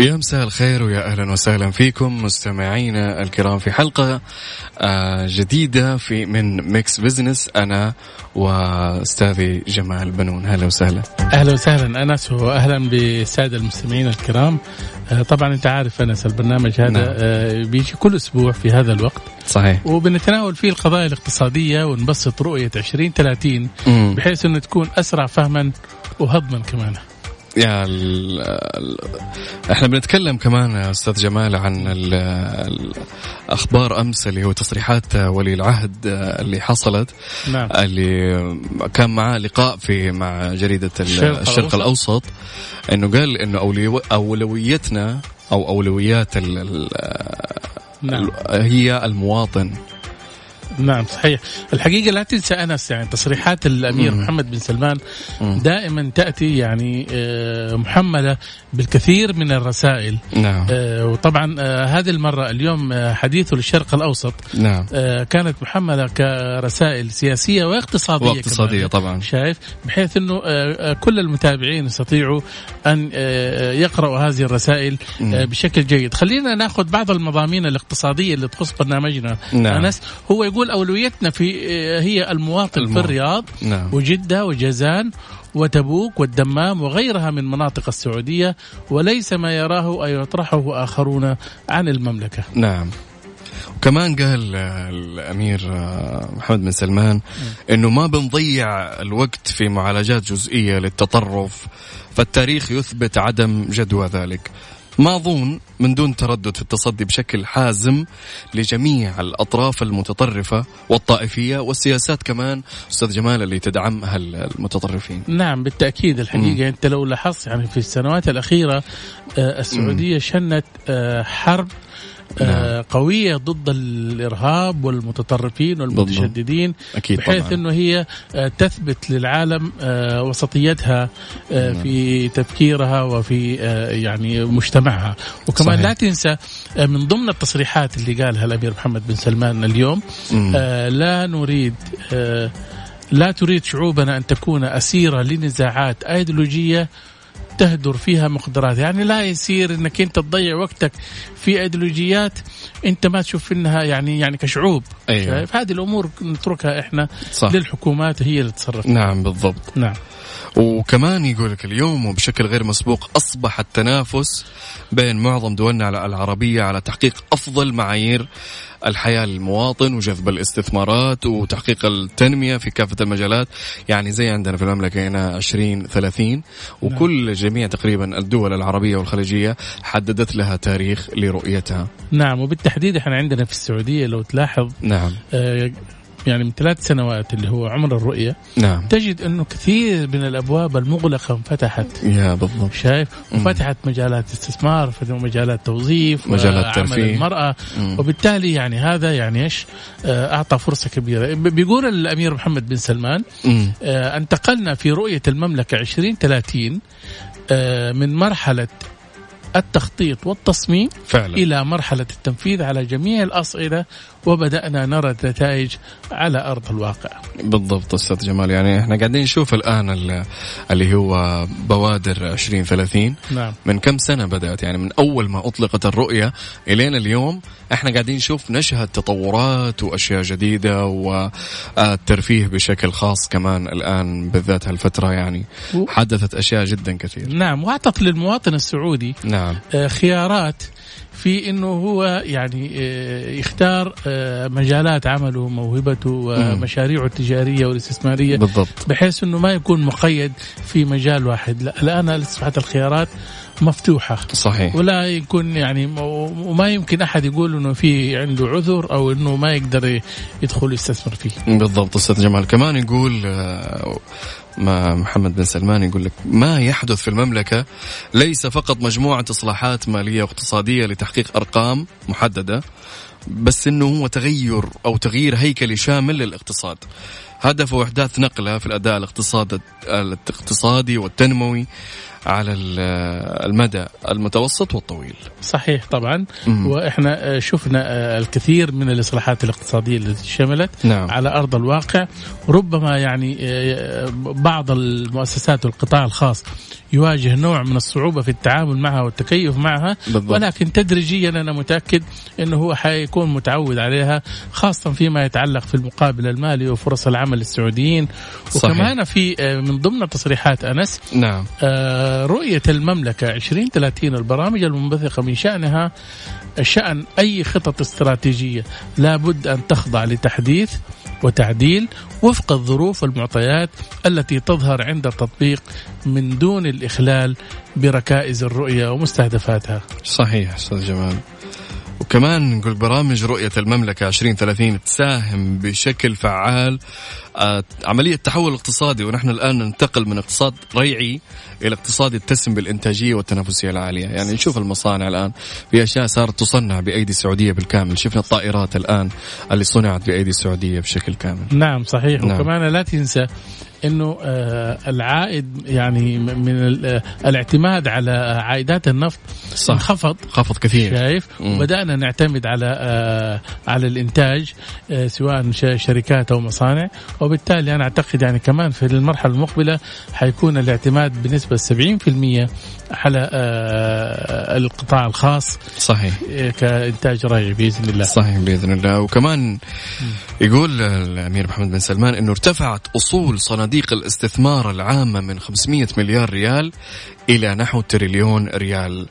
يا مساء الخير ويا أهلا وسهلا فيكم مستمعينا الكرام في حلقة آه، جديدة في من Mix Business أنا وأستاذي جمال بنون. هلا وسهلا. أهلا وسهلا. انس واهلا بالساده المستمعين الكرام. آه، طبعا أنت عارف انس البرنامج هذا نعم. آه، بيجي كل أسبوع في هذا الوقت. صحيح. وبنتناول فيه القضايا الاقتصادية ونبسط رؤية 2030 مم. بحيث إنه تكون أسرع فهما وهضما كمان. يا ال ال إحنا بنتكلم كمان يا أستاذ جمال عن ال الأخبار أمس اللي هو تصريحات ولي العهد اللي حصلت نعم. اللي كان معاه لقاء في مع جريدة ال- الشرق الشرق الأوسط إنه قال إنه أولويتنا أو أولويات ال ال نعم. هي المواطن. نعم صحيح الحقيقة لا تنسى أنس يعني تصريحات الأمير مم. محمد بن سلمان مم. دائما تأتي يعني آه، محملة بالكثير من الرسائل نعم آه، وطبعا آه، هذه المرة اليوم حديثه للشرق الأوسط نعم كانت محملة كرسائل سياسية واقتصادية واقتصادية كمان. طبعا شايف بحيث آه، كل المتابعين يستطيعوا أن آه، يقرأوا هذه الرسائل مم. بشكل جيد خلينا ناخذ بعض المضامين الاقتصادية اللي تخص برنامجنا نعم. أنس هو يقول أولويتنا في آه، هي المواطن في المواطن. الرياض نعم. وجدة وجازان وتبوك والدمام وغيرها من مناطق السعودية وليس ما يراه أو يطرحه آخرون عن المملكة. نعم. وكمان قال آه، الأمير آه، محمد بن سلمان إنه ما بنضيع الوقت في معالجات جزئية للتطرف فالتاريخ يثبت عدم جدوى ذلك. ما اظن من دون تردد في التصدي بشكل حازم لجميع الأطراف المتطرفة والطائفية والسياسات كمان أستاذ جمال اللي تدعمها المتطرفين. نعم بالتأكيد الحقيقة أنت لو لاحظت يعني في السنوات الأخيرة آه، السعودية شنت آه، حرب نعم. قوية ضد الإرهاب والمتطرفين والمتشددين أكيد بحيث طبعا أنه هي آه، تثبت للعالم آه، وسطيتها آه، نعم. في تفكيرها وفي آه، يعني مجتمعها وكمان صحيح. لا تنسى آه، من ضمن التصريحات اللي قالها الأمير محمد بن سلمان اليوم مم. آه، لا نريد آه، لا تريد شعوبنا أن تكون أسيرة لنزاعات أيديولوجية تهدر فيها مقدرات. يعني لا يصير إنك أنت تضيع وقتك في ايديولوجيات أنت ما تشوف إنها يعني يعني كشعوب. أيوة. شايف؟ هذه الأمور نتركها إحنا صح. للحكومات هي اللي تصرف. نعم بالضبط. نعم. وكمان يقول لك اليوم وبشكل غير مسبوق أصبح التنافس بين معظم دولنا العربية على تحقيق أفضل معايير الحياة للمواطن وجذب الاستثمارات وتحقيق التنمية في كافة المجالات. يعني زي عندنا في المملكة هنا 20 30 وكل جميع تقريبا الدول العربية والخليجية حددت لها تاريخ لرؤيتها. نعم وبالتحديد إحنا عندنا في السعودية لو تلاحظ نعم. آه، يعني من ثلاث سنوات اللي هو عمر الرؤية نعم تجد أنه كثير من الأبواب المغلقة انفتحت يا بالضبط شايف مم. وفتحت مجالات استثمار مجالات توظيف مجالات وعمل ترفيه. المرأة مم. وبالتالي يعني هذا يعني إيش آه، أعطى فرصة كبيرة بيقول الأمير محمد بن سلمان مم. آه، انتقلنا في رؤية المملكة 2030 آه، من مرحلة التخطيط والتصميم فعلا إلى مرحلة التنفيذ على جميع الأصعدة وبدأنا نرى النتائج على أرض الواقع. بالضبط أستاذ جمال يعني إحنا قاعدين نشوف الآن ال- اللي هو بوادر 2030 نعم. من كم سنة بدأت؟ يعني من أول ما أطلقت الرؤية إلين اليوم إحنا قاعدين نشوف نشهد تطورات وأشياء جديدة والترفيه بشكل خاص كمان الآن بالذات هالفترة يعني حدثت أشياء جدا كثير. نعم واعطت للمواطن السعودي نعم. آه، خيارات في إنه هو يعني آه، يختار آه، مجالات عمله وموهبته ومشاريعه التجارية والاستثمارية بالضبط. بحيث إنه ما يكون مقيد في مجال واحد. لا الآن اصبحت الخيارات مفتوحة. صحيح. ولا يكون يعني وما يمكن أحد يقول إنه في عنده عذر أو إنه ما يقدر يدخل يستثمر فيه. بالضبط أستاذ جمال. كمان يقول آه، محمد بن سلمان يقول لك ما يحدث في المملكة ليس فقط مجموعة اصلاحات مالية واقتصادية لتحقيق أرقام محددة بس إنه هو تغير أو تغيير هيكلي شامل للاقتصاد. هدفه إحداث نقلة في الأداء الاقتصاد الاقتصادي والتنموي على المدى المتوسط والطويل صحيح طبعا مم. وإحنا شفنا الكثير من الإصلاحات الاقتصادية التي شملت نعم. على أرض الواقع ربما يعني بعض المؤسسات والقطاع الخاص يواجه نوع من الصعوبة في التعامل معها والتكيف معها بالضبط. ولكن تدريجيا أنا متأكد أنه هو حيكون متعود عليها خاصة فيما يتعلق في المقابل المالي وفرص العمل للسعوديين وكمان في من ضمن تصريحات أنس نعم. آه، رؤية المملكة 2030 البرامج المنبثقة من شأنها شأن أي خطط استراتيجية لابد أن تخضع لتحديث وتعديل وفق الظروف والمعطيات التي تظهر عند التطبيق من دون الإخلال بركائز الرؤية ومستهدفاتها. صحيح أستاذ جمال. وكمان نقول برامج رؤية المملكة 2030 تساهم بشكل فعال. آه، عملية تحول اقتصادي ونحن الآن ننتقل من اقتصاد ريعي إلى اقتصاد يتسم بالإنتاجية والتنافسية العالية. يعني نشوف المصانع الآن في أشياء صارت تصنع بأيدي سعودية بالكامل. شفنا الطائرات الآن اللي صنعت بأيدي سعودية بشكل كامل. نعم صحيح. نعم. وكمان لا تنسى إنه آه، العائد يعني من آه، الاعتماد على عائدات النفط صح. انخفض. خفض كثير. شايف؟ وبدأنا نعتمد على آه، على الإنتاج سواء شركات أو مصانع. وبالتالي أنا أعتقد يعني كمان في المرحلة المقبلة حيكون الاعتماد بنسبة 70% على القطاع الخاص. صحيح. كإنتاج رائع بإذن الله. صحيح بإذن الله. وكمان يقول الأمير محمد بن سلمان إنه ارتفعت أصول صناديق صناديق الاستثمار العامة من 500 مليار ريال إلى نحو تريليون ريال.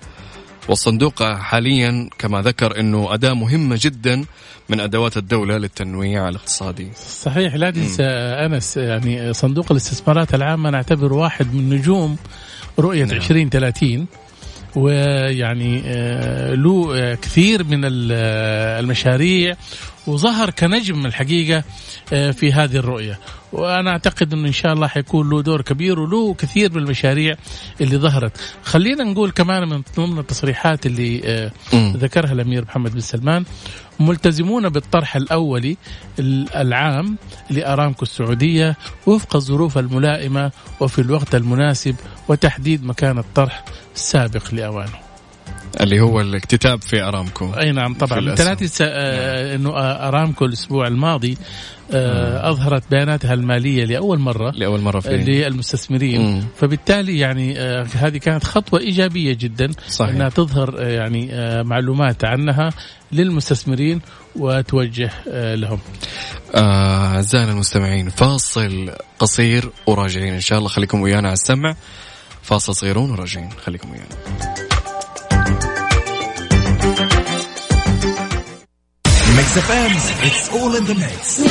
والصندوق حاليا كما ذكر أنه أداة مهمة جدا من أدوات الدولة للتنويع الاقتصادي. صحيح لا تنسى أنس يعني صندوق الاستثمارات العامة نعتبر واحد من نجوم رؤية نعم. 2030 ويعني آه، له آه، كثير من آه، المشاريع وظهر كنجم الحقيقة في هذه الرؤية. وأنا أعتقد إنه إن شاء الله حيكون له دور كبير وله كثير من المشاريع اللي ظهرت. خلينا نقول كمان من ضمن التصريحات اللي ذكرها الأمير محمد بن سلمان ملتزمون بالطرح الأولي العام لأرامكو السعودية وفق الظروف الملائمة وفي الوقت المناسب وتحديد مكان الطرح السابق لأوانه. اللي هو الاكتتاب في أرامكو. أي نعم طبعا. انت لا تنسى آه إنه أرامكو الأسبوع الماضي آه أظهرت بياناتها المالية لأول مرة لأول مرة في للمستثمرين. مم. فبالتالي يعني آه هذه كانت خطوة إيجابية جدا صحيح. إنها تظهر آه يعني آه معلومات عنها للمستثمرين وتوجه آه لهم. اعزائنا آه المستمعين فاصل قصير وراجعين. إن شاء الله خليكم ويانا على السمع. فاصل صغيرون وراجعين خليكم ويانا. Mix FM, it's all in the mix.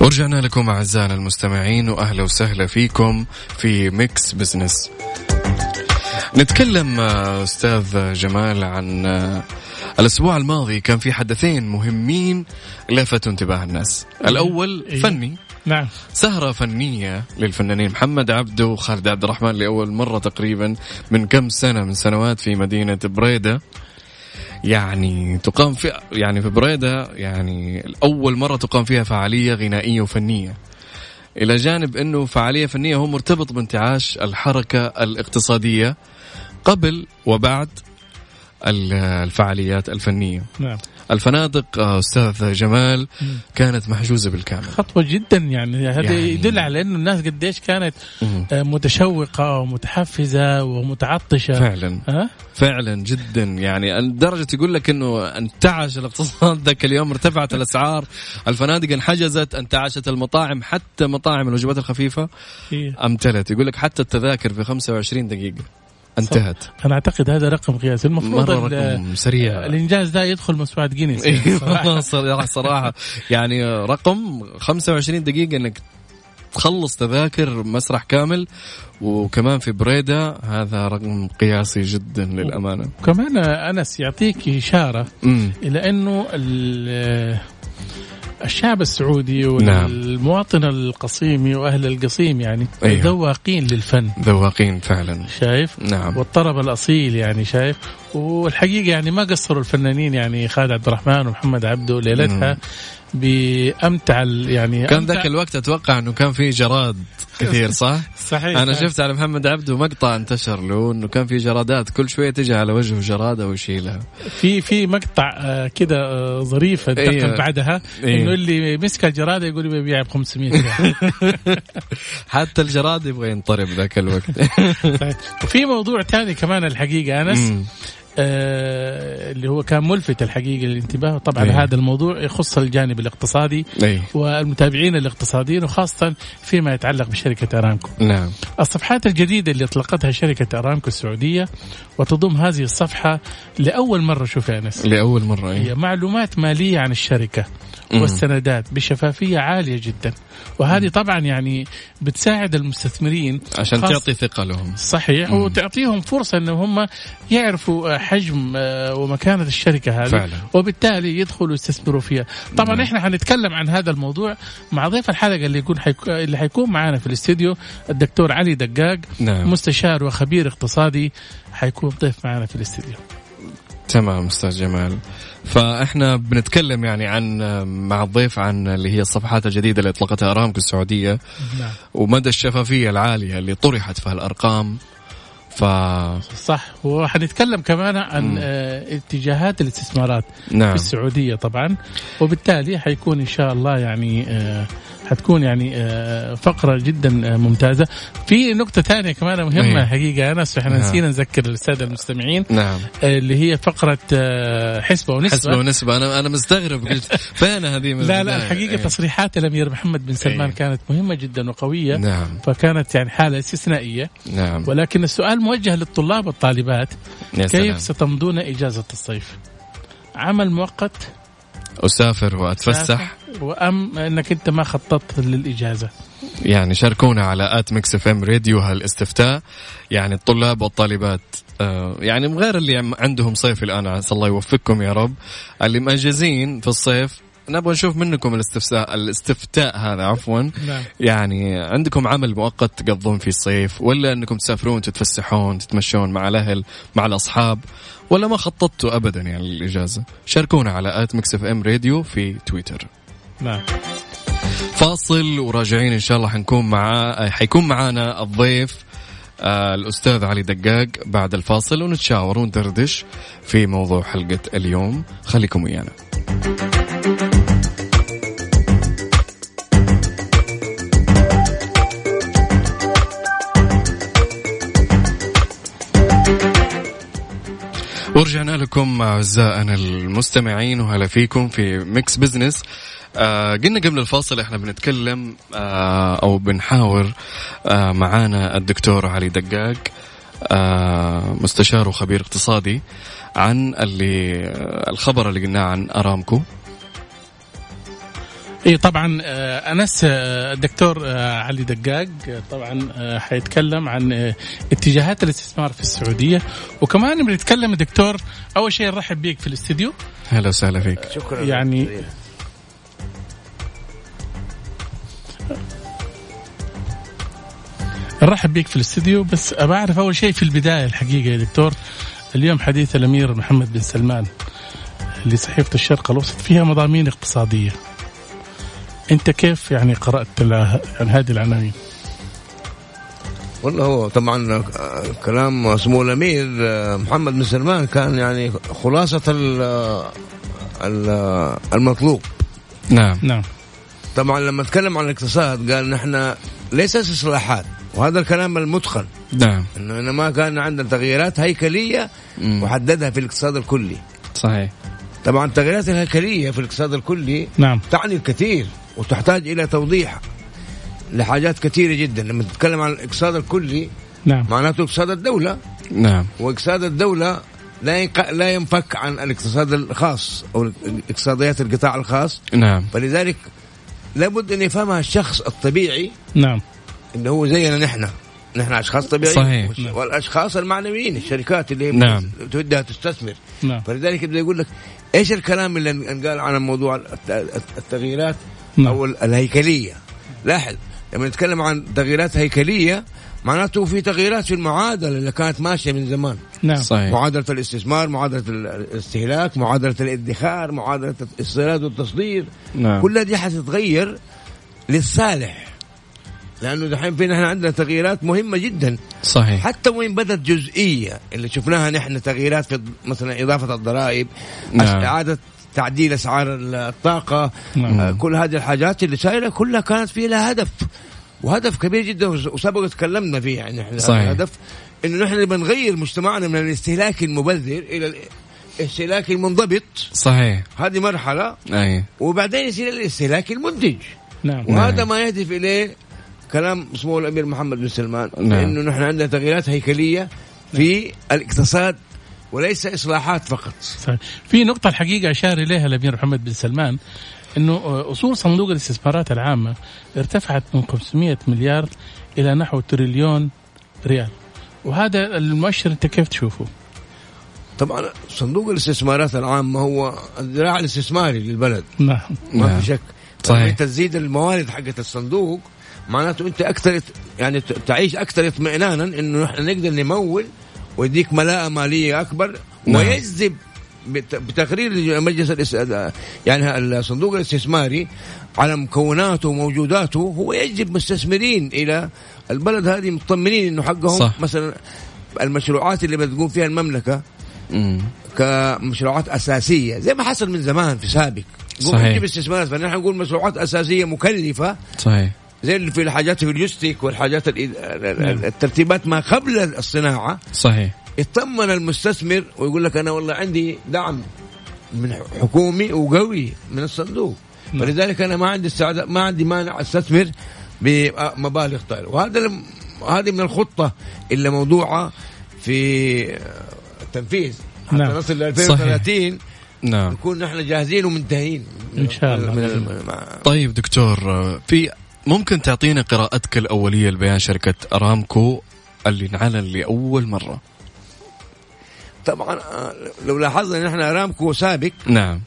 ورجعنا لكم أعزائنا المستمعين وأهلا وسهلا فيكم في Mix Business. نتكلم أستاذ جمال عن الأسبوع الماضي كان في حدثين مهمين لفتوا انتباه الناس. الأول إيه. فني نعم. سهرة فنية للفنانين محمد عبده وخالد عبد الرحمن لأول مرة تقريبا من كم سنة من سنوات في مدينة بريدة. يعني تقام في يعني في بريدة يعني أول مرة تقام فيها فعالية غنائية وفنية. إلى جانب أنه فعالية فنية هو مرتبط بانتعاش الحركة الاقتصادية قبل وبعد الفعاليات الفنية. نعم. الفنادق آه، أستاذ جمال كانت محجوزة بالكامل. خطوة جدا يعني هذا يعني يدل على إنه الناس قديش كانت آه، متشوقة ومتحفزة ومتعطشة. فعلا. أه؟ فعلا جدا يعني. لدرجه يقول لك إنه انتعش الاقتصاد ذاك اليوم ارتفعت الأسعار الفنادق انحجزت انتعشت المطاعم حتى مطاعم الوجبات الخفيفة. امتلت يقول لك حتى التذاكر في 25 دقيقة. انتهت. أنا اعتقد هذا رقم قياسي. المفروض مرة رقم سريع. الإنجاز ده يدخل موسوعه جينيس يعني صراحة. صراحة. يعني رقم 25 دقيقة إنك تخلص تذاكر مسرح كامل وكمان في بريدة هذا رقم قياسي جدا للأمانة. وكمان أنس يعطيك إشارة مم. إلى أنه الشعب السعودي والمواطن القصيمي وأهل القصيم يعني أيوه. ذواقين للفن. ذواقين فعلا. شايف؟ نعم. والطرب الأصيل يعني شايف؟ والحقيقة يعني ما قصروا الفنانين يعني خالد عبد الرحمن ومحمد عبده ليلتها. بأمتع يعني كان ذاك الوقت أتوقع إنه كان في جراد كثير صح؟ صحيح أنا شفت على محمد عبده مقطع انتشر له إنه كان في جرادات كل شوية تجي على وجهه جراده ويشيلها في في مقطع آه، كذا آه، ظريف انتقل أيوه. بعدها أيوه. إنه اللي مسك الجراده يقول ببيعها ب 500 ريال حتى الجراد يبغى ينطرب ذاك الوقت وفي موضوع ثاني كمان الحقيقة أنس مم. اللي هو كان ملفت الحقيقة للانتباه طبعا أيوه. هذا الموضوع يخص الجانب الاقتصادي اي والمتابعين الاقتصاديين وخاصه فيما يتعلق بشركة أرامكو. نعم الصفحات الجديدة اللي اطلقتها شركة أرامكو السعودية وتضم هذه الصفحة لأول مرة شوف يا أنس لأول مرة هي اي معلومات مالية عن الشركة. والسندات بشفافية عالية جدا وهذه طبعا يعني بتساعد المستثمرين عشان تعطي ثقة لهم صحيح مم. وتعطيهم فرصة ان هم يعرفوا حجم آه، ومكانة الشركة هذه فعلا. وبالتالي يدخلوا يستثمروا فيها. طبعا نعم. إحنا حنتكلم عن هذا الموضوع مع ضيف الحلقة اللي يكون حيك... اللي حيكون معنا في الاستديو الدكتور علي دقاق نعم. مستشار وخبير اقتصادي. حيكون ضيف معنا في الاستديو تمام أستاذ جمال. فإحنا بنتكلم يعني عن مع الضيف عن اللي هي الصفحات الجديدة اللي أطلقتها أرامكو السعودية. نعم. ومدى الشفافية العالية اللي طرحت في هالارقام ف صح. وحنتكلم كمان عن. آه، اتجاهات الاستثمارات نعم. في السعودية طبعا. وبالتالي حيكون إن شاء الله يعني آه، حتكون يعني آه، فقرة جدا آه، ممتازة في نقطة ثانية كمان مهمة. حقيقة انس إحنا نعم. نسينا نذكر الساده المستمعين نعم آه، اللي هي فقرة حسبة ونسبة حسبة ونسبة أنا أنا مستغرب قلت فين هذه لا لا؟ الحقيقة إيه. تصريحات الأمير محمد بن سلمان أيوة. كانت مهمة جدا وقوية نعم فكانت يعني حالة استثنائية نعم ولكن السؤال موجه للطلاب والطالبات كيف ستمضون إجازة الصيف؟ عمل مؤقت أسافر وأتفسح. وأم إنك أنت ما خططت للإجازة. يعني شاركونا على at Mix FM Radio هالاستفتاء. يعني الطلاب والطالبات آه، يعني غير اللي عندهم صيف الآن عسى الله يوفقكم يا رب. اللي مأجزين في الصيف نبغى نشوف منكم الاستفساء الاستفتاء هذا عفوا. نعم. يعني عندكم عمل مؤقت تقضون فيه الصيف ولا إنكم تسافرون تتفسحون تتمشون مع الأهل مع الأصحاب ولا ما خططتوا ابدا يعني للإجازة؟ شاركونا على at Mix FM Radio في تويتر. نعم. فاصل وراجعين إن شاء الله حنكون مع حيكون معانا الضيف آه الأستاذ علي دقاق بعد الفاصل ونتشاور وندردش في موضوع حلقة اليوم. خليكم ويانا. ورجعنا لكم أعزائنا المستمعين وهلا فيكم في Mix Business آه قلنا قبل الفاصل إحنا بنتكلم آه أو بنحاور آه معانا الدكتور علي دقاق آه مستشار وخبير اقتصادي عن اللي آه الخبر اللي قلناه عن أرامكو. اي طبعا آه، أنس آه، الدكتور آه، علي دقاق طبعا حيتكلم عن اتجاهات الاستثمار في السعودية. وكمان بنتكلم دكتور أول شيء نرحب بيك في الاستديو. أهلا وسهلا فيك. شكرا يعني نرحب بيك في الاستديو. بس أبى أعرف أول شيء في البداية الحقيقة يا دكتور اليوم حديث الأمير محمد بن سلمان لصحيفه الشرق الأوسط فيها مضامين اقتصادية. أنت كيف يعني قرأت يعني هذه العناوين؟ والله هو طبعا آه، كلام سمو الأمير آه، محمد بن سلمان كان يعني خلاصة ال- آه، ال- آه، المطلوب. نعم. نعم. طبعا لما تكلم عن الاقتصاد قال نحن ليس إصلاحات وهذا الكلام المتقن نعم. إنه إنه ما كان عندنا تغييرات هيكلية مم. وحددها في الاقتصاد الكلي. صحيح. طبعا التغييرات الهيكلية في الاقتصاد الكلي نعم. تعني الكثير. وتحتاج إلى توضيح لحاجات كثيرة جدا. لما تتكلم عن الاقتصاد الكلي نعم. معناته اقتصاد الدولة. نعم. واقتصاد الدولة لا. لا ينفك عن الاقتصاد الخاص أو اقتصاديات القطاع الخاص. نعم. فلذلك لابد أن يفهمها الشخص الطبيعي. نعم. اللي هو زينا نحن. نحن أشخاص طبيعيين. صحيح. والش- والأشخاص المعنويين الشركات اللي هي نعم. تودها تستثمر. نعم. فلذلك يبدأ يقول لك إيش الكلام اللي انقال عن موضوع الت- التغييرات؟ نعم. أو ال- الهيكلية. لاحظ لما نتكلم عن تغييرات هيكلية معناته في تغييرات في المعادلة اللي كانت ماشية من زمان. نعم. صحيح. معادلة الاستثمار معادلة الاستهلاك معادلة الادخار معادلة الاستيراد والتصدير. نعم. كلها دي حتتغير للصالح. لأنه دحين فينا إحنا عندنا تغييرات مهمة جدا. صحيح. حتى وين بدت جزئية اللي شفناها نحن تغييرات في مثلا إضافة الضرائب نعم. إعادة تعديل أسعار الطاقة نعم. آه، كل هذه الحاجات اللي صايره كلها كانت في لها هدف. وهدف كبير جدا وس- وسبق تكلمنا فيه يعني إحنا صحيح. الهدف إنه نحن نبغى نغير مجتمعنا من الاستهلاك المبذر إلى الاستهلاك المنضبط. صحيح. هذه مرحلة. أي. وبعدين يصير الاستهلاك المنتج. نعم. وهذا نعم. ما يهدف إليه كلام سمو الأمير محمد بن سلمان. نعم. إنه نحن عندنا تغييرات هيكلية في الاقتصاد وليس إصلاحات فقط. في نقطة الحقيقة أشار إليها الأمير محمد بن سلمان أنه أصول صندوق الاستثمارات العامة ارتفعت من 500 مليار إلى نحو تريليون ريال وهذا المؤشر أنت كيف تشوفه؟ طبعا صندوق الاستثمارات العامه هو الذراع الاستثماري للبلد نعم ما نعم. في شك صحيح. لما إنت تزيد الموارد حقت الصندوق معناته أنت أكثر يعني تعيش أكثر اطمئنانا إنه نحن نقدر نمول ويديك ملاءة مالية أكبر نعم. ويجذب بت- بتقرير مجلس الإس- يعني الصندوق الاستثماري على مكوناته وموجوداته هو يجذب مستثمرين إلى البلد هذه مطمنين إنه حقهم صح. مثلا المشروعات اللي بتقوم فيها المملكة مم. كمشروعات أساسية زي ما حصل من زمان في سابق صحيح. نجيب استثمارات فنحن نقول مشروعات أساسية مكلفة صحيح زي اللي في الحاجات في اللوجستيك والحاجات ال- الترتيبات ما قبل الصناعة. صحيح. يطمن المستثمر ويقول لك أنا والله عندي دعم من حكومي وقوي من الصندوق. نعم. فلذلك أنا ما عندي استعداد ما عندي مانع أستثمر بمبالغ طائلة. وهذا هذه من الخطة اللي موضوعة في التنفيذ. حتى نعم. نصل ل 2030 نعم. نكون نحن جاهزين ومنتهين. إن شاء الله. من طيب دكتور في ممكن تعطينا قراءتك الأولية لبيان شركة أرامكو اللي انعلن لأول مرة. طبعا آه، لو لاحظنا نحن ارامكو سابق. نعم.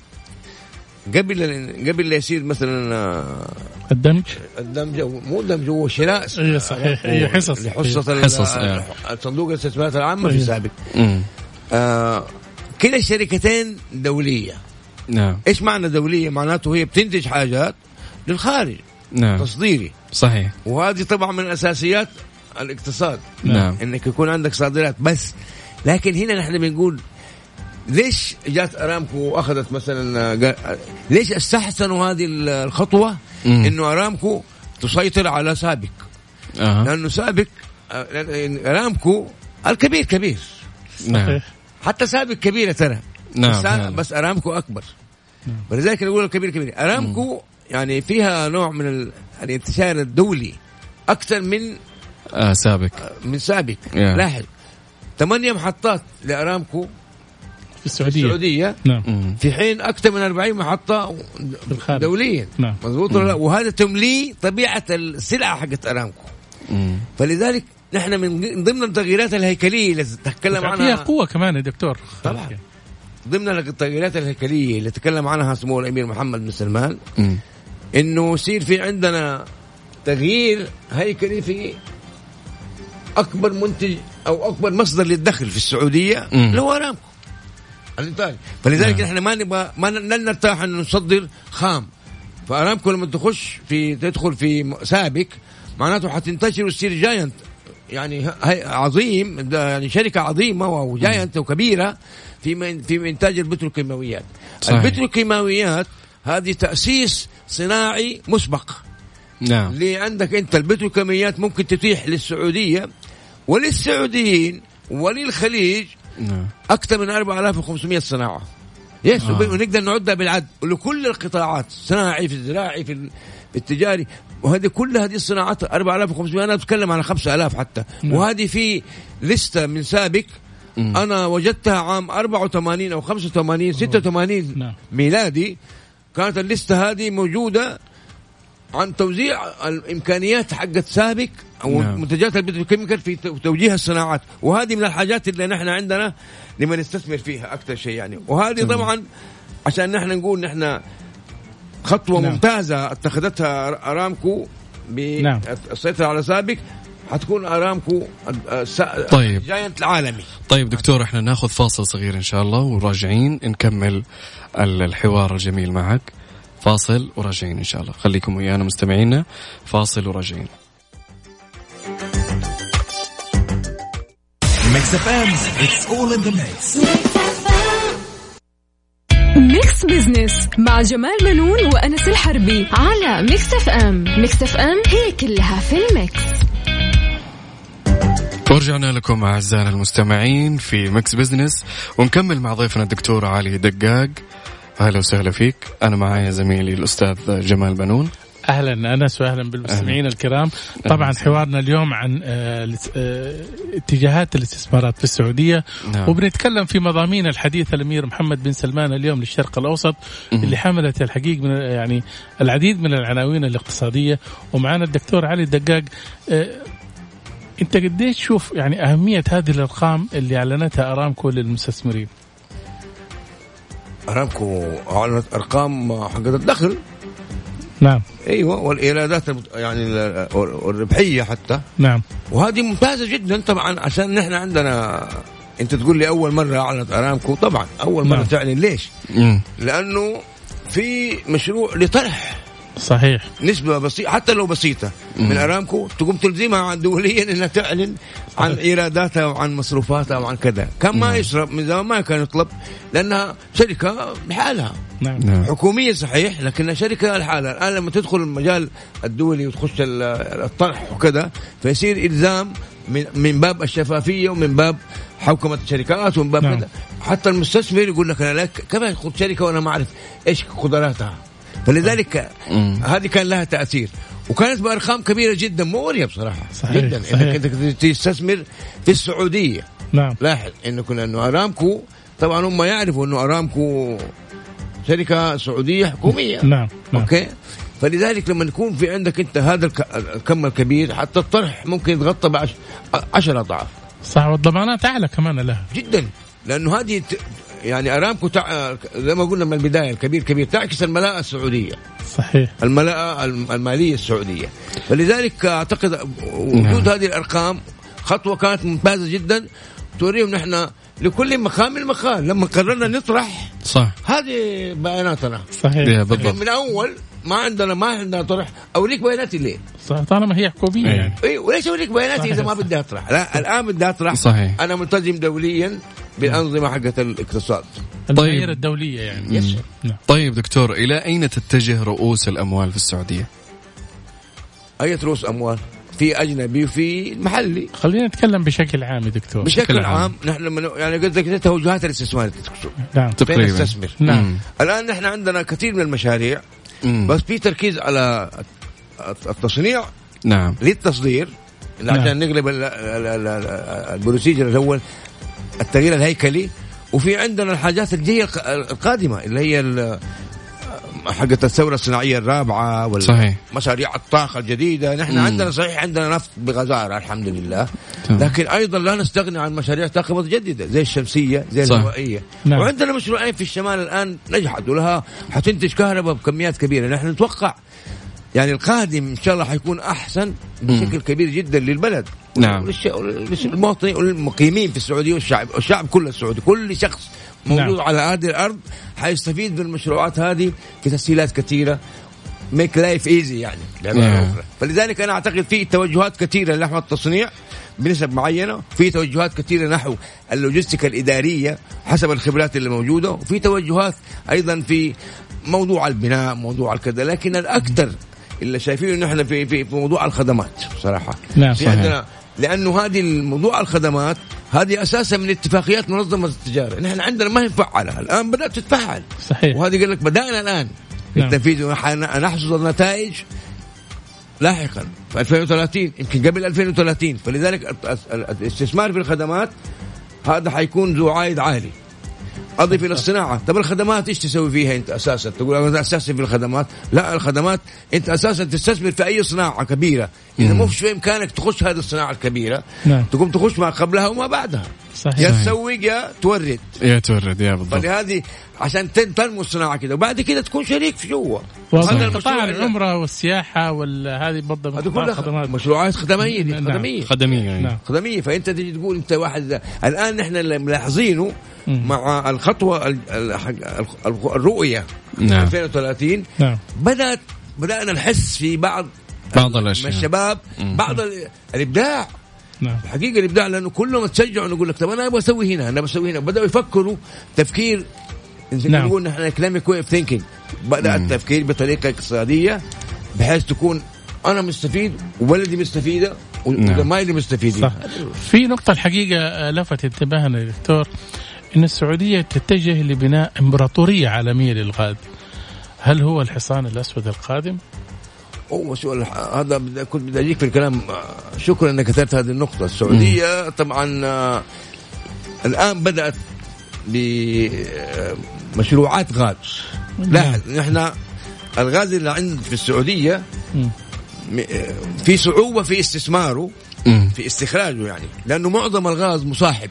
قبل قبل لا يصير مثلا آه، الدمج؟ الدمج مو دمج هو شراء إيه صحيح. إيه حصص. لحصة ال- حصص، إيه. صندوق الاستثمارات العامة في إيه. آه كلا الشركتين دولية. نعم. إيش معنى دولية؟ معناته هي بتنتج حاجات للخارج. نعم. تصديري. صحيح. وهذه طبعا من أساسيات الاقتصاد. نعم. إنك يكون عندك صادرات. بس لكن هنا نحن بنقول ليش جات أرامكو وأخذت مثلا ليش استحسنوا هذه الخطوة. إنه أرامكو تسيطر على سابق. أه. لأنه سابق لأن أرامكو الكبير كبير. نعم. حتى سابق كبيرة ترى. نعم بس, فعلا. بس أرامكو أكبر. ولذلك نقول الكبير كبير. أرامكو يعني فيها نوع من ال- الانتشار الدولي أكثر من آه سابق من سابق Yeah. لاحظ ثمانية محطات لأرامكو في السعودية السعودية نعم. في حين أكثر من 40 محطة الخارج. دوليا نعم. مضبوط ولا لا وهذا تملي طبيعة السلعة حقت أرامكو مم. فلذلك نحن من ضمن التغييرات الهيكلية اللي تتكلم فيها عنها قوة كمان يا دكتور طبعا. ضمن التغييرات الهيكلية اللي تكلم عنها سمو الأمير محمد بن سلمان مم. إنه يصير في عندنا تغيير هيكلي في أكبر منتج أو أكبر مصدر للدخل في السعودية. اللي هو أرامكو الانتاج فلذلك نعم. إحنا ما نبغى ما لن نرتاح ان نصدر خام فأرامكو لما تخش في تدخل في سابق معناته حتنتشر وتصير جاينت يعني هي عظيم يعني شركة عظيمة وجاينت وكبيرة في من في إنتاج البتروكيماويات. البتروكيماويات هذه تأسيس صناعي مسبق نعم اللي عندك انت البتروكيماويات ممكن تتيح للسعودية وللسعوديين وللخليج نعم أكثر من 4500 صناعة يس آه. آه. ونقدر نعدها بالعد ولكل القطاعات صناعي في الزراعي في ال- في التجاري وهذه كل هذه الصناعات 4500 أنا بتكلم على 5000 حتى نعم. وهذه في لستة من سابق مم. أنا وجدتها عام 84 أو 85 86 نعم. ميلادي كانت اللسته هذه موجودة عن توزيع الإمكانيات حقت سابك أو نعم. منتجات ال petrochemical في تو- توجيه الصناعات وهذه من الحاجات اللي نحن عندنا لما نستثمر فيها أكثر شيء يعني وهذه تمام. طبعا عشان نحن نقول نحن خطوة نعم. ممتازة اتخذتها ارامكو نعم. بالسيطره على سابك حتكون أرامكو طيب. giant العالمي. طيب دكتور إحنا ناخذ فاصل صغير إن شاء الله وراجعين نكمل ال- الحوار الجميل معك. فاصل وراجعين إن شاء الله. خليكم ويانا مستمعينا. فاصل وراجعين. Mix FM, it's all in the mix. Mix Business مع جمال منون وأنس الحربي على Mix FM Mix FM هي كلها في الميكس. ورجعنا لكم أعزائنا المستمعين في Mix Business ونكمل مع ضيفنا الدكتور علي دقاق. أهلا وسهلا فيك. أنا معايا زميلي الأستاذ جمال بنون. أهلا أنس واهلا بالمستمعين الكرام. طبعا وسهلا. حوارنا اليوم عن آه، آه، اتجاهات الاستثمارات في السعودية. نعم. وبنتكلم في مضامين الحديث الأمير محمد بن سلمان اليوم للشرق الأوسط اللي حملت الحقيقة من يعني العديد من العناوين الاقتصادية. ومعنا الدكتور علي الدقاق آه، انت قديش تشوف يعني أهمية هذه الأرقام اللي أعلنتها أرامكو للمستثمرين أرامكو أعلنت أرقام حقت الدخل نعم أيوه والإيرادات يعني ال- والربحية حتى نعم وهذه ممتازة جدا طبعا عشان نحن عندنا أنت تقول لي أول مرة أعلنت أرامكو طبعا أول مرة نعم. تعلن ليش؟ مم. لأنه في مشروع لطرح صحيح. نسبة بسيطة حتى لو بسيطة. من أرامكو تقوم تلزمها عن دوليا إنها تعلن عن إيراداتها وعن مصروفاتها وعن كذا، كان ما يشرب من زمان ما كان يطلب لأنها شركة بحالها نعم. نعم. حكومية صحيح لكنها شركة لحالها. الآن لما تدخل المجال الدولي وتخش ال- الطرح وكذا فيصير إلزام من, من باب الشفافية ومن باب حوكمة الشركات ومن باب نعم. كذا. حتى المستثمر يقول لك أنا لك كيف أدخل شركة وأنا ما أعرف إيش قدراتها؟ فلذلك. هذه كان لها تأثير. وكانت بأرقام كبيرة جدا مغرية بصراحة. صحيح، جدا. صحيح. إنك انك تستثمر في السعودية. نعم. لاحظ إنه كنا إنه أرامكو طبعا هم يعرفوا إنه أرامكو شركة سعودية حكومية. نعم نعم. أوكي؟ فلذلك لما يكون في عندك أنت هذا الك- الكم الكبير حتى الطرح ممكن يتغطى بعش 10 أضعاف. صح والضمانات أعلى كمان لها. جدا. لأنه هذه يعني أرامكو تع... زي ما قلنا من البداية الكبير كبير تعكس الملاءة السعودية. صحيح. الملاءة الم- المالية السعودية. فلذلك أعتقد وجود هذه الأرقام خطوة كانت ممتازة جدا. توريهم نحن لكل مقام مقال لما قررنا نطرح صح. هذه بياناتنا. صحيح. بالضبط من أول ما عندنا ما عندنا طرح أوريك بياناتي ليه؟ صح طالما هي حكوميه إيه. يعني اي وليش أوريك بياناتي. إذا ما بدي أطرح؟ لا الآن بدي أطرح صحيح. أنا ملتزم دوليا بالانظمه حقت الاقتصاد المعايير الدولية يعني يس نعم طيب دكتور إلى أين تتجه رؤوس الأموال في السعودية؟ أي رؤوس أموال في أجنبي وفي محلي خلينا نتكلم بشكل عام يا دكتور بشكل بشكل عام. عام نحن لما يعني قصدك توجهات الاستثمار اللي تقصد. نعم تقريبا نستثمر نعم. الآن نحن عندنا كثير من المشاريع مم. بس في تركيز على التصنيع نعم للتصدير نعم. عشان نقلب ال- ال- ال- ال- البروسيجر الأول التغيير الهيكلي وفي عندنا الحاجات الجايه الق- القادمة اللي هي حقت الثورة الصناعية الرابعة وال- صحيح. مشاريع الطاقة الجديدة نحن مم. عندنا صحيح عندنا نفط بغزارة الحمد لله تمام. لكن أيضا لا نستغني عن مشاريع طاقه متجدده زي الشمسية زي. الهوائية نعم. وعندنا مشروعين في الشمال الآن نجحت ولها حتنتج كهرباء بكميات كبيرة نحن نتوقع يعني القادم إن شاء الله حيكون أحسن بشكل كبير جدا للبلد نعم. للمواطنين والمقيمين في السعودية والشعب والشعب كله السعودي كل شخص موجود نعم. على هذه الأرض حيستفيد بالمشروعات هذه في تسهيلات كثيرة make life easy يعني نعم. فلذلك أنا أعتقد في توجهات كثيرة نحو التصنيع بنسب معينة في توجهات كثيرة نحو اللوجستيكا الإدارية حسب الخبرات اللي موجودة وفي توجهات أيضا في موضوع البناء موضوع الكذا لكن الأكثر اللي شايفينه نحن في في في موضوع الخدمات بصراحة نعم، في. عندنا لأنه هذه الموضوع الخدمات هذه أساسا من اتفاقيات منظمة التجارة. نحن عندنا ما هي مفعله الآن بدأت تتفعل. صحيح. وهذه قال لك بدأنا الآن. نعم. التنفيذ ونحصد النتائج لاحقا. في 2030 يمكن قبل 2030 فلذلك الاستثمار في الخدمات هذا حيكون ذو عائد عالي. أضيف إلى الصناعة. طب الخدمات إيش تسوي فيها أنت أساسا؟ تقول أنا استثمر في الخدمات. لا الخدمات أنت أساسا تستثمر في أي صناعة كبيرة. إذا مو في إمكانك تخش هذه الصناعة الكبيرة نعم. تقوم تخش ما قبلها وما بعدها. صحيح. يا صحيح. تسوق يا تورد يا تورد يا بالضبط فلهذه عشان تن- تنمو الصناعة كده وبعد كده تكون شريك في جوا قطاع العمرة والسياحة وهذه برضه من هذه كلها الخدمات مشروعات خدمية دي نعم. خدمية خدمية يعني. نعم خدمية فأنت تجي تقول أنت واحد. الآن نحن اللي ملاحظينه. مع الخطوة الرؤية نعم. 2030 نعم بدات بدأنا نحس في بعض بعض من الأشياء الشباب مم. بعض ال- الإبداع نعم حقيقه الابداع لأنه كلهم تشجعوا يقول لك طب أنا أبغى أسوي هنا أنا بسوي هنا بدأوا يفكروا تفكير نعم. نقول نحن economic way of thinking بدأ مم. التفكير بطريقة اقتصادية بحيث تكون أنا مستفيد وولدي مستفيدة نعم. وزمايلي مستفيدين صح في نقطة الحقيقة آه، لفت انتباهنا يا دكتور أن السعودية تتجه لبناء إمبراطورية عالمية للغاز هل هو الحصان الأسود القادم؟ هو سؤال هذا كنت بدي أجيك في الكلام. شكرا إنك اثرت هذه النقطة. السعودية طبعا الآن بدأت بمشروعات غاز. لاحظ نحن الغاز اللي عند في آه، في صعوبة في استثماره. في استخراجه يعني. لأنه معظم الغاز مصاحب.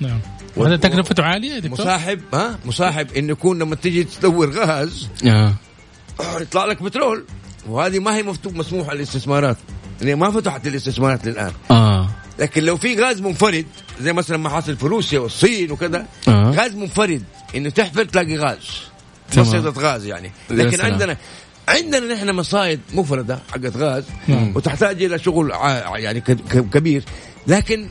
نعم. وهذا تكلفته عالية يا دكتور؟ مصاحب ها؟ مصاحب انه يكون لما تيجي تدور غاز آه. يطلع لك بترول. وهذه ما هي مفتوح مسموحه للاستثمارات يعني ما فتحت الاستثمارات للآن آه لكن لو في غاز منفرد زي مثلا ما حاصل في روسيا والصين وكذا آه. غاز منفرد إنه تحفر تلاقي غاز. مصيدة غاز يعني لكن. عندنا عندنا نحن مصايد مفردة حقت غاز نعم. وتحتاج إلى شغل يعني كبير لكن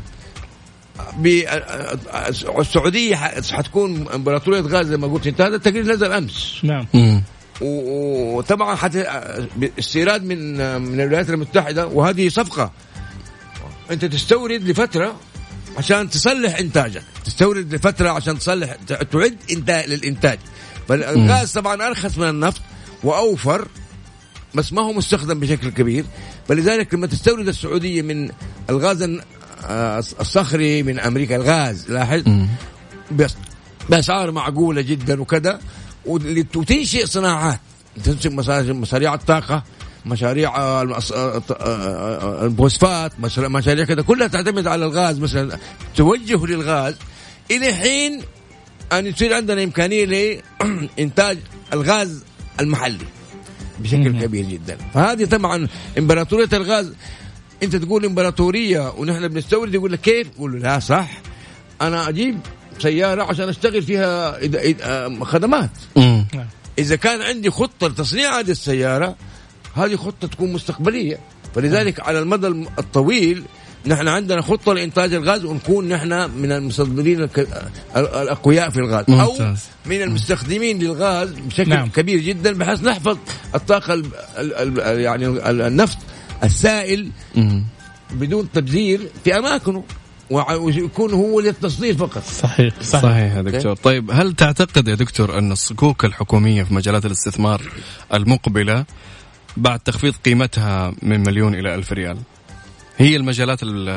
ح- حتكون إمبراطورية غاز زي ما قلت أنت هذا التقرير نزل أمس نعم مم. وطبعا حت... استيراد من من الولايات المتحدة وهذه صفقة. أنت تستورد لفترة عشان تصلح إنتاجك. تستورد لفترة عشان تصلح تعد انتاج للإنتاج. فالغاز طبعا أرخص من النفط وأوفر بس ما هو مستخدم بشكل كبير. فلذلك لما تستورد السعودية من الغاز آه، الصخري من أمريكا الغاز لاحظ. بس بأسعار معقولة جدا وكذا. وتنشئ صناعات تنشئ مشاريع مشاريع الطاقة مشاريع الفوسفات مشاريع- كذا كلها تعتمد على الغاز مثلا. توجه للغاز. إلى حين أن يصير عندنا إمكانية لانتاج الغاز المحلي بشكل. كبير جدا. فهذه طبعا إمبراطورية الغاز. أنت تقول إمبراطورية ونحن بنستورد يقول لك كيف؟ يقول له لا صح. أنا أجيب سيارة عشان أشتغل فيها آه، خدمات مم. نعم إذا كان عندي خطة لتصنيع هذه السيارة هذه خطة تكون مستقبلية فلذلك على المدى الم- الطويل نحن عندنا خطة لإنتاج الغاز ونكون نحن من المصدرين الك- ال- الأقوياء في الغاز أو ممتاز. من المستخدمين للغاز بشكل نعم. كبير جدا بحيث نحفظ الطاقة ال ال ال يعني ال- النفط السائل مم. بدون تبذير في أماكنه ويكون هو للتصدير فقط. صحيح صحيح, صحيح يا دكتور. طيب هل تعتقد يا دكتور أن الصكوك الحكومية في مجالات الاستثمار المقبلة بعد تخفيض قيمتها من مليون إلى ألف ريال؟ هي المجالات ال-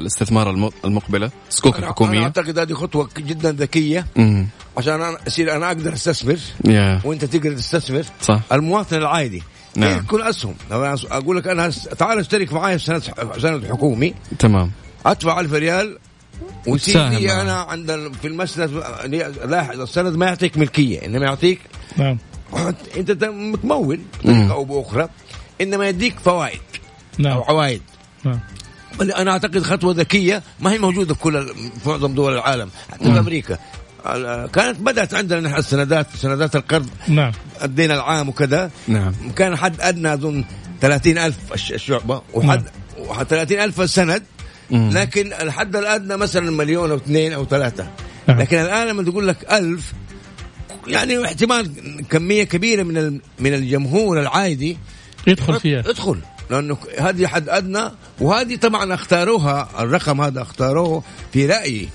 الاستثمار الم- المقبلة الصكوك أنا- أنا الحكومية أعتقد هذه خطوة جدا ذكية. مم. عشان أنا أصير أنا أقدر أستثمر يا. وأنت تقدر تستثمر. صح. المواطن العادي. نعم. نعم. كل أسهم. أنا أقول لك أنا تعال اشترك معي في سند حكومي. تمام. أدفع 1000 ريال معه. أنا عند في المسند لاحظ السند ما يعطيك ملكية إنما يعطيك نعم. أنت متمول. بطريقه أو بأخرى إنما يديك فوائد نعم. أو عوائد. نعم. بل أنا أعتقد خطوة ذكية ما هي موجودة في كل في معظم دول العالم حتى في أمريكا. ال- كانت بدأت عندنا نحن السندات سندات القرض نعم. الدين العام وكذا. نعم. كان حد أدنى أظن 30 ألف الشعبة وحد وحد 30 ألف السند مم. لكن الحد الأدنى مثلا مليون أو اثنين أو ثلاثة. نعم. لكن الآن لما تقول لك ألف يعني احتمال كمية كبيرة من من الجمهور العادي يدخل فيها. ادخل لأنه هذه حد أدنى وهذه طبعا اختاروها الرقم هذا اختاروه في رأيي.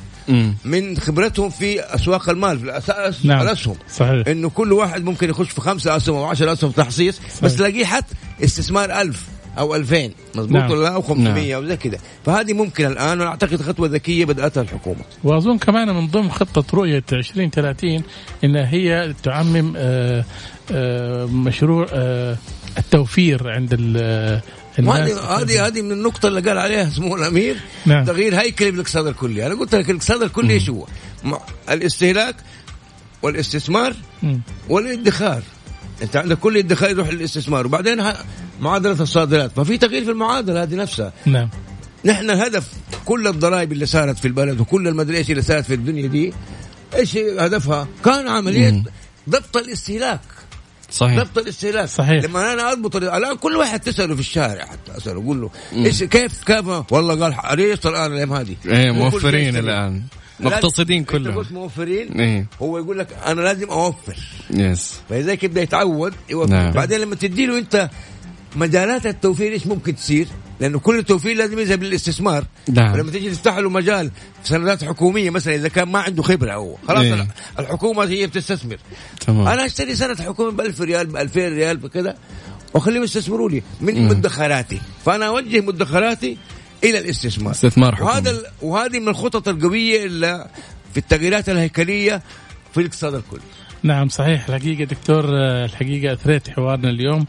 من خبرتهم في أسواق المال في الأساس نعم. الاسهم صحيح. إنه كل واحد ممكن يخش في خمسة أسهم أو 10 أسهم تحصيص بس تلاقيه حط استثمار ألف. أو 2000 مضبوط نعم. ولا لا أو 500 نعم. أو زي كده فهذه ممكن الآن وأنا اعتقد خطوة ذكية بدأتها الحكومة وأظن كمان من ضمن خطة رؤية 2030 انها هي تعمم آه، آه، مشروع آه، التوفير عند هذه هذه من النقطة اللي قال عليها سمو الأمير نعم. تغيير هيكلي بالاقتصاد الكلي أنا قلت لك الاقتصاد الكلي إيش هو؟ الاستهلاك والإستثمار مم. والادخار انت عندك كل ادخار يروح للاستثمار وبعدين معادلة الصادرات. ففي تغيير في المعادلة هذه نفسها. نعم. نحن الهدف كل الضرائب اللي صارت في البلد وكل المدري إيش اللي صارت في الدنيا دي إيش هدفها؟ كان عملية مم. ضبط الاستهلاك. صحيح. ضبط الاستهلاك. صحيح. لما أنا أضبط الآن كل واحد تسأله في الشارع حتى أسأله أقول له إيش كيف كيف؟ والله قال حريص الآن الأيام هذه. إيه موفرين. الآن. مقتصدين انت كلهم. قلت موفرين. إيه. هو يقول لك أنا لازم أوفر. yes فلذلك يبدا يتعود يوفر. نعم. بعدين لما تدي له أنت مجالات التوفير إيش ممكن تصير؟ لأنه كل التوفير لازم يذهب للاستثمار. نعم. فلما تيجي تفتح له مجال في سندات حكومية مثلا إذا كان ما عنده خبرة هو خلاص إيه. الحكومة هي بتستثمر. تمام. أنا أشتري سند حكومة ب 1000 ريال ب 2000 ريال بكذا وأخليهم يستثمروا لي من مدخراتي. فأنا أوجه مدخراتي إلى الاستثمار. استثمار حكومي. وهذا ال- وهذه من الخطط القوية اللي في التغييرات الهيكلية في الاقتصاد الكلي. نعم صحيح. الحقيقة دكتور آه، الحقيقة أثريت حوارنا اليوم.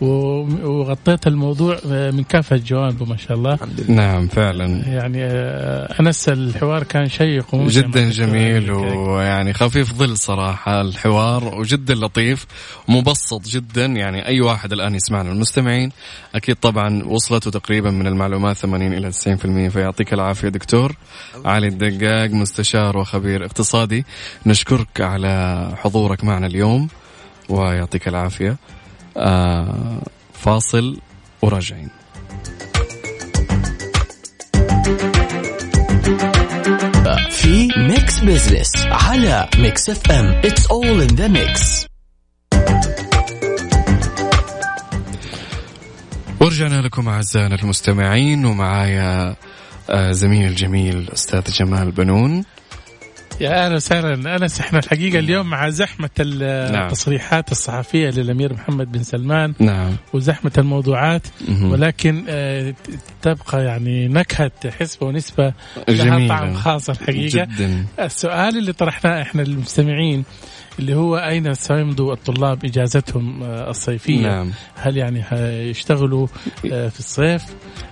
وغطيت الموضوع آه، من كافة جوانبه ما شاء الله. الحمد لله. نعم فعلا. يعني آه، أنس الحوار كان شيق وممتع جدا جميل. ويعني خفيف ظل صراحة الحوار وجدا لطيف ومبسط جدا. يعني أي واحد الآن يسمعنا المستمعين أكيد طبعا وصلته تقريبا من المعلومات 80 إلى 90% فيعطيك العافية دكتور. علي الدقاق مستشار وخبير اقتصادي نشكرك على حضورك معنا اليوم ويعطيك العافية. آه فاصل وراجعين. في Mix Business على Mix FM it's all in the mix ورجعنا لكم أعزائنا المستمعين ومعايا آه، زميل جميل أستاذ جمال بنون. يا أهلا وسهلا أنس إحنا الحقيقة اليوم مع زحمة نعم. التصريحات الصحفية للأمير محمد بن سلمان نعم وزحمة الموضوعات. ولكن آه، تبقى يعني نكهة حسبة ونسبة لها. طعم خاص الحقيقة جدا السؤال اللي طرحناه إحنا للمستمعين اللي هو أين سيمضوا الطلاب إجازتهم آه، الصيفية؟ نعم هل يعني هيشتغلوا آه، في الصيف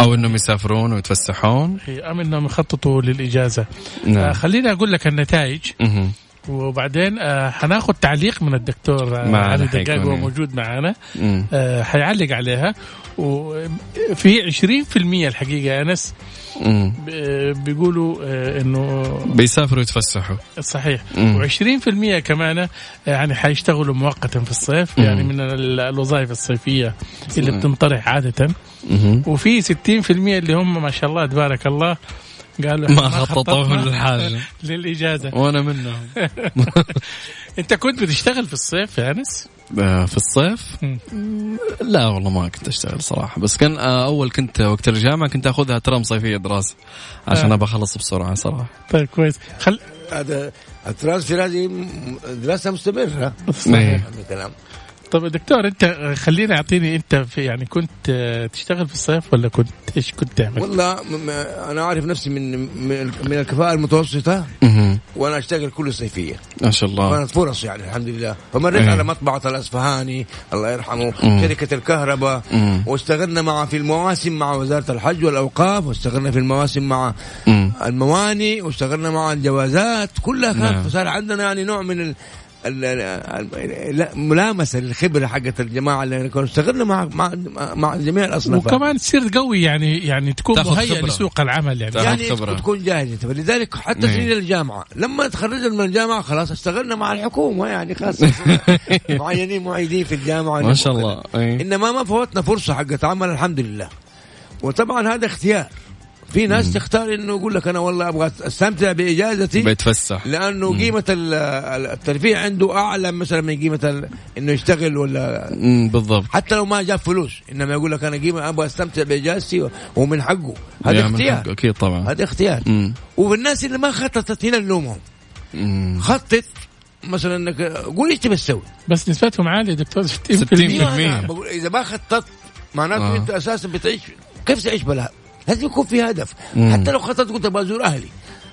أو أنهم يسافرون ويتفسحون أم إنهم يخططوا للإجازة؟ آه، نعم خليني أقول لك النتائج مهم. وبعدين آه، حناخذ تعليق من الدكتور آه، علي دقاق هو. موجود معنا. آه، حيعلق عليها وفي 20% الحقيقة أنس مم. بيقولوا آه، إنه بيسافروا يتفسحوا صحيح مم. و20% كمان آه، يعني حيشتغلوا مؤقتا في الصيف مم. يعني من ال- الوظائف الصيفية اللي. بتنطرح عاده. وفي 60% اللي هم ما شاء الله تبارك الله قالوا ما خططنا للحاجة. للإجازة. وأنا منهم. أنت كنت بتشتغل في الصيف يا أنس؟ آه، في الصيف. لا والله ما كنت أشتغل صراحة. بس كان آه، أول كنت وقت الجامعة كنت أخذها ترم صيفية دراسة عشان آه. ابى أخلص بسرعة صراحة. طيب كويس. خل هذا الترانسفير هذه دراسة مستمرة. إيه. هذا الكلام. طب دكتور انت خليني اعطيني انت في يعني كنت آه، تشتغل في الصيف ولا كنت إيش كنت تعمل؟ والله أنا عارف نفسي من من من الكفاءة المتوسطة. وأنا أشتغل كل صيفية ما شاء الله كانت فرص يعني الحمد لله فمريت. على مطبعة الأصفهاني الله يرحمه مم. شركة الكهرباء. واشتغلنا مع في المواسم مع وزارة الحج والأوقاف واشتغلنا في المواسم مع. المواني واشتغلنا مع الجوازات كلها كانت نعم. فصار عندنا يعني نوع من ملامسة للخبرة حقت الجماعة اللي كانوا اشتغلنا مع مع مع جميع الأصناف. وكمان تصير قوي يعني يعني تكون مهيئ خبرة. لسوق العمل يعني. تاخذ يعني خبرة. تكون جاهز انت فلذلك حتى إيه. سنين الجامعة لما تخرجنا من الجامعة خلاص اشتغلنا مع الحكومة يعني خلاص. معينين معيدين في الجامعة. ما شاء الله. أي. إنما ما فوتنا فرصة حقت عمل الحمد لله. وطبعا هذا اختيار. في ناس تختار إنه يقول لك أنا والله أبغى أستمتع بإجازتي بيتفسح. لأنه قيمة ال- ال- الترفيه عنده أعلى مثلا من قيمة إنه يشتغل ولا مم، بالضبط. حتى لو ما جاب فلوس إنما يقول لك أنا قيمة أبغى أستمتع بإجازتي ومن حقه. هذا اختيار. حق- أكيد طبعا. هذا اختيار. مم. والناس اللي ما خططت هنا نلومهم مم. خطط مثلا إنك قول إيش تبي تسوي؟ بس نسبتهم عالية دكتور 60% 60%. أنا بقول إذا ما خططت معناته آه. أنت أساسا بتعيش كيف تعيش بلا لازم يكون في هدف مم. حتى لو خططت قلت أبغى أزور أهلي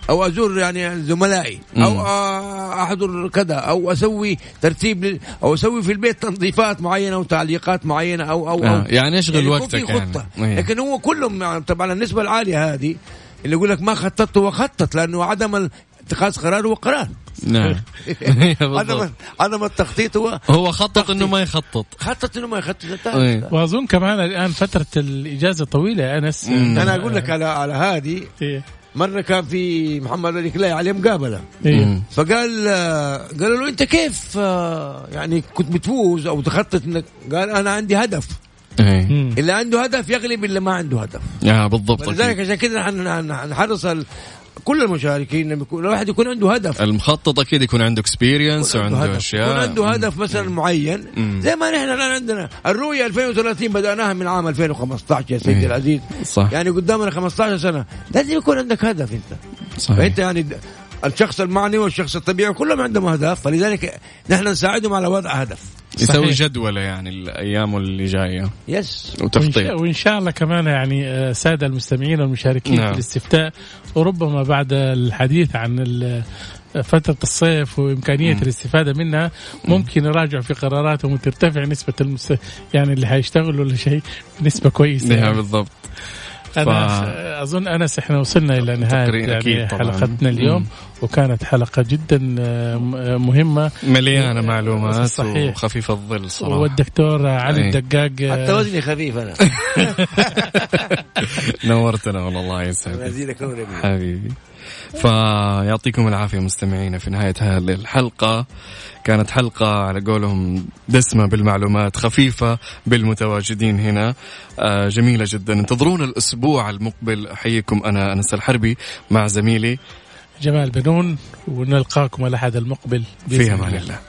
أو أزور يعني زملائي أو. آه، أحضر كذا أو أسوي ترتيب أو أسوي في البيت تنظيفات معينة وتعليقات معينة أو أو, آه، أو يعني اشغل يكون وقتك يعني. إيه. لكن هو كلهم يعني طبعا النسبة العالية هذه اللي يقول لك ما خططت هو خطط لأنه عدم اتخاذ قرار هو قرار نعم عدم. عدم التخطيط هو هو خطط إنه ما يخطط خطط إنه ما يخطط إيه. وأظن كمان الآن فترة الإجازة طويلة يا أنس. أنا أقول لك على على هذه إيه. مرة كان في محمد علي كلاي عليه مقابله إيه. فقال قالوا له أنت كيف يعني كنت بتفوز أو تخطط انك قال أنا عندي هدف إيه. اللي عنده هدف يغلب اللي ما عنده هدف يا بالضبط ولذلك. عشان كذا نحرص ال- كل المشاركين لما يكون الواحد يكون عنده هدف. المخطط أكيد يكون عنده experience وعنده هدف. أشياء. يكون عنده هدف مثلا معين. مم. زي ما نحن الآن عندنا الرؤية 2030 بدأناها من عام 2015 يا سيدي. العزيز. صح. يعني قدامنا 15 سنة. لازم يكون عندك هدف أنت. صحيح. فأنت يعني الشخص المعني والشخص الطبيعي كلهم عندهم أهداف فلذلك نحن نساعدهم على وضع هدف يسوي. جدولة يعني الأيام اللي جاية yes وتخطيط شاء, وإن شاء الله كمان يعني آه، سادة المستمعين والمشاركين نعم. في الاستفتاء وربما بعد الحديث عن ال- فترة الصيف وإمكانية مم. الاستفادة منها ممكن يراجعوا في قراراتهم وترتفع نسبة المس... يعني اللي حيشتغلوا ولا شيء بنسبة كويسة نعم يعني. بالضبط أنا أظن أنس إحنا وصلنا إلى نهاية تقريبا يعني. حلقتنا اليوم مم. وكانت حلقة جدا آه، م- آه، مهمة مليانة معلومات صحيح. وخفيفة الظل صراحة والدكتور علي إيه. الدقاق آه، حتى وزني خفيف أنا نورتنا والله الله يسعدك. حبيبي فيعطيكم العافية مستمعينا في نهاية هذه الحلقة. كانت حلقة على قولهم دسمة بالمعلومات خفيفة بالمتواجدين هنا. آه، جميلة جدا. انتظرونا الأسبوع المقبل. أحييكم. أنا أنس الحربي مع زميلي جمال بنون ونلقاكم الأحد المقبل في الله. أمان الله.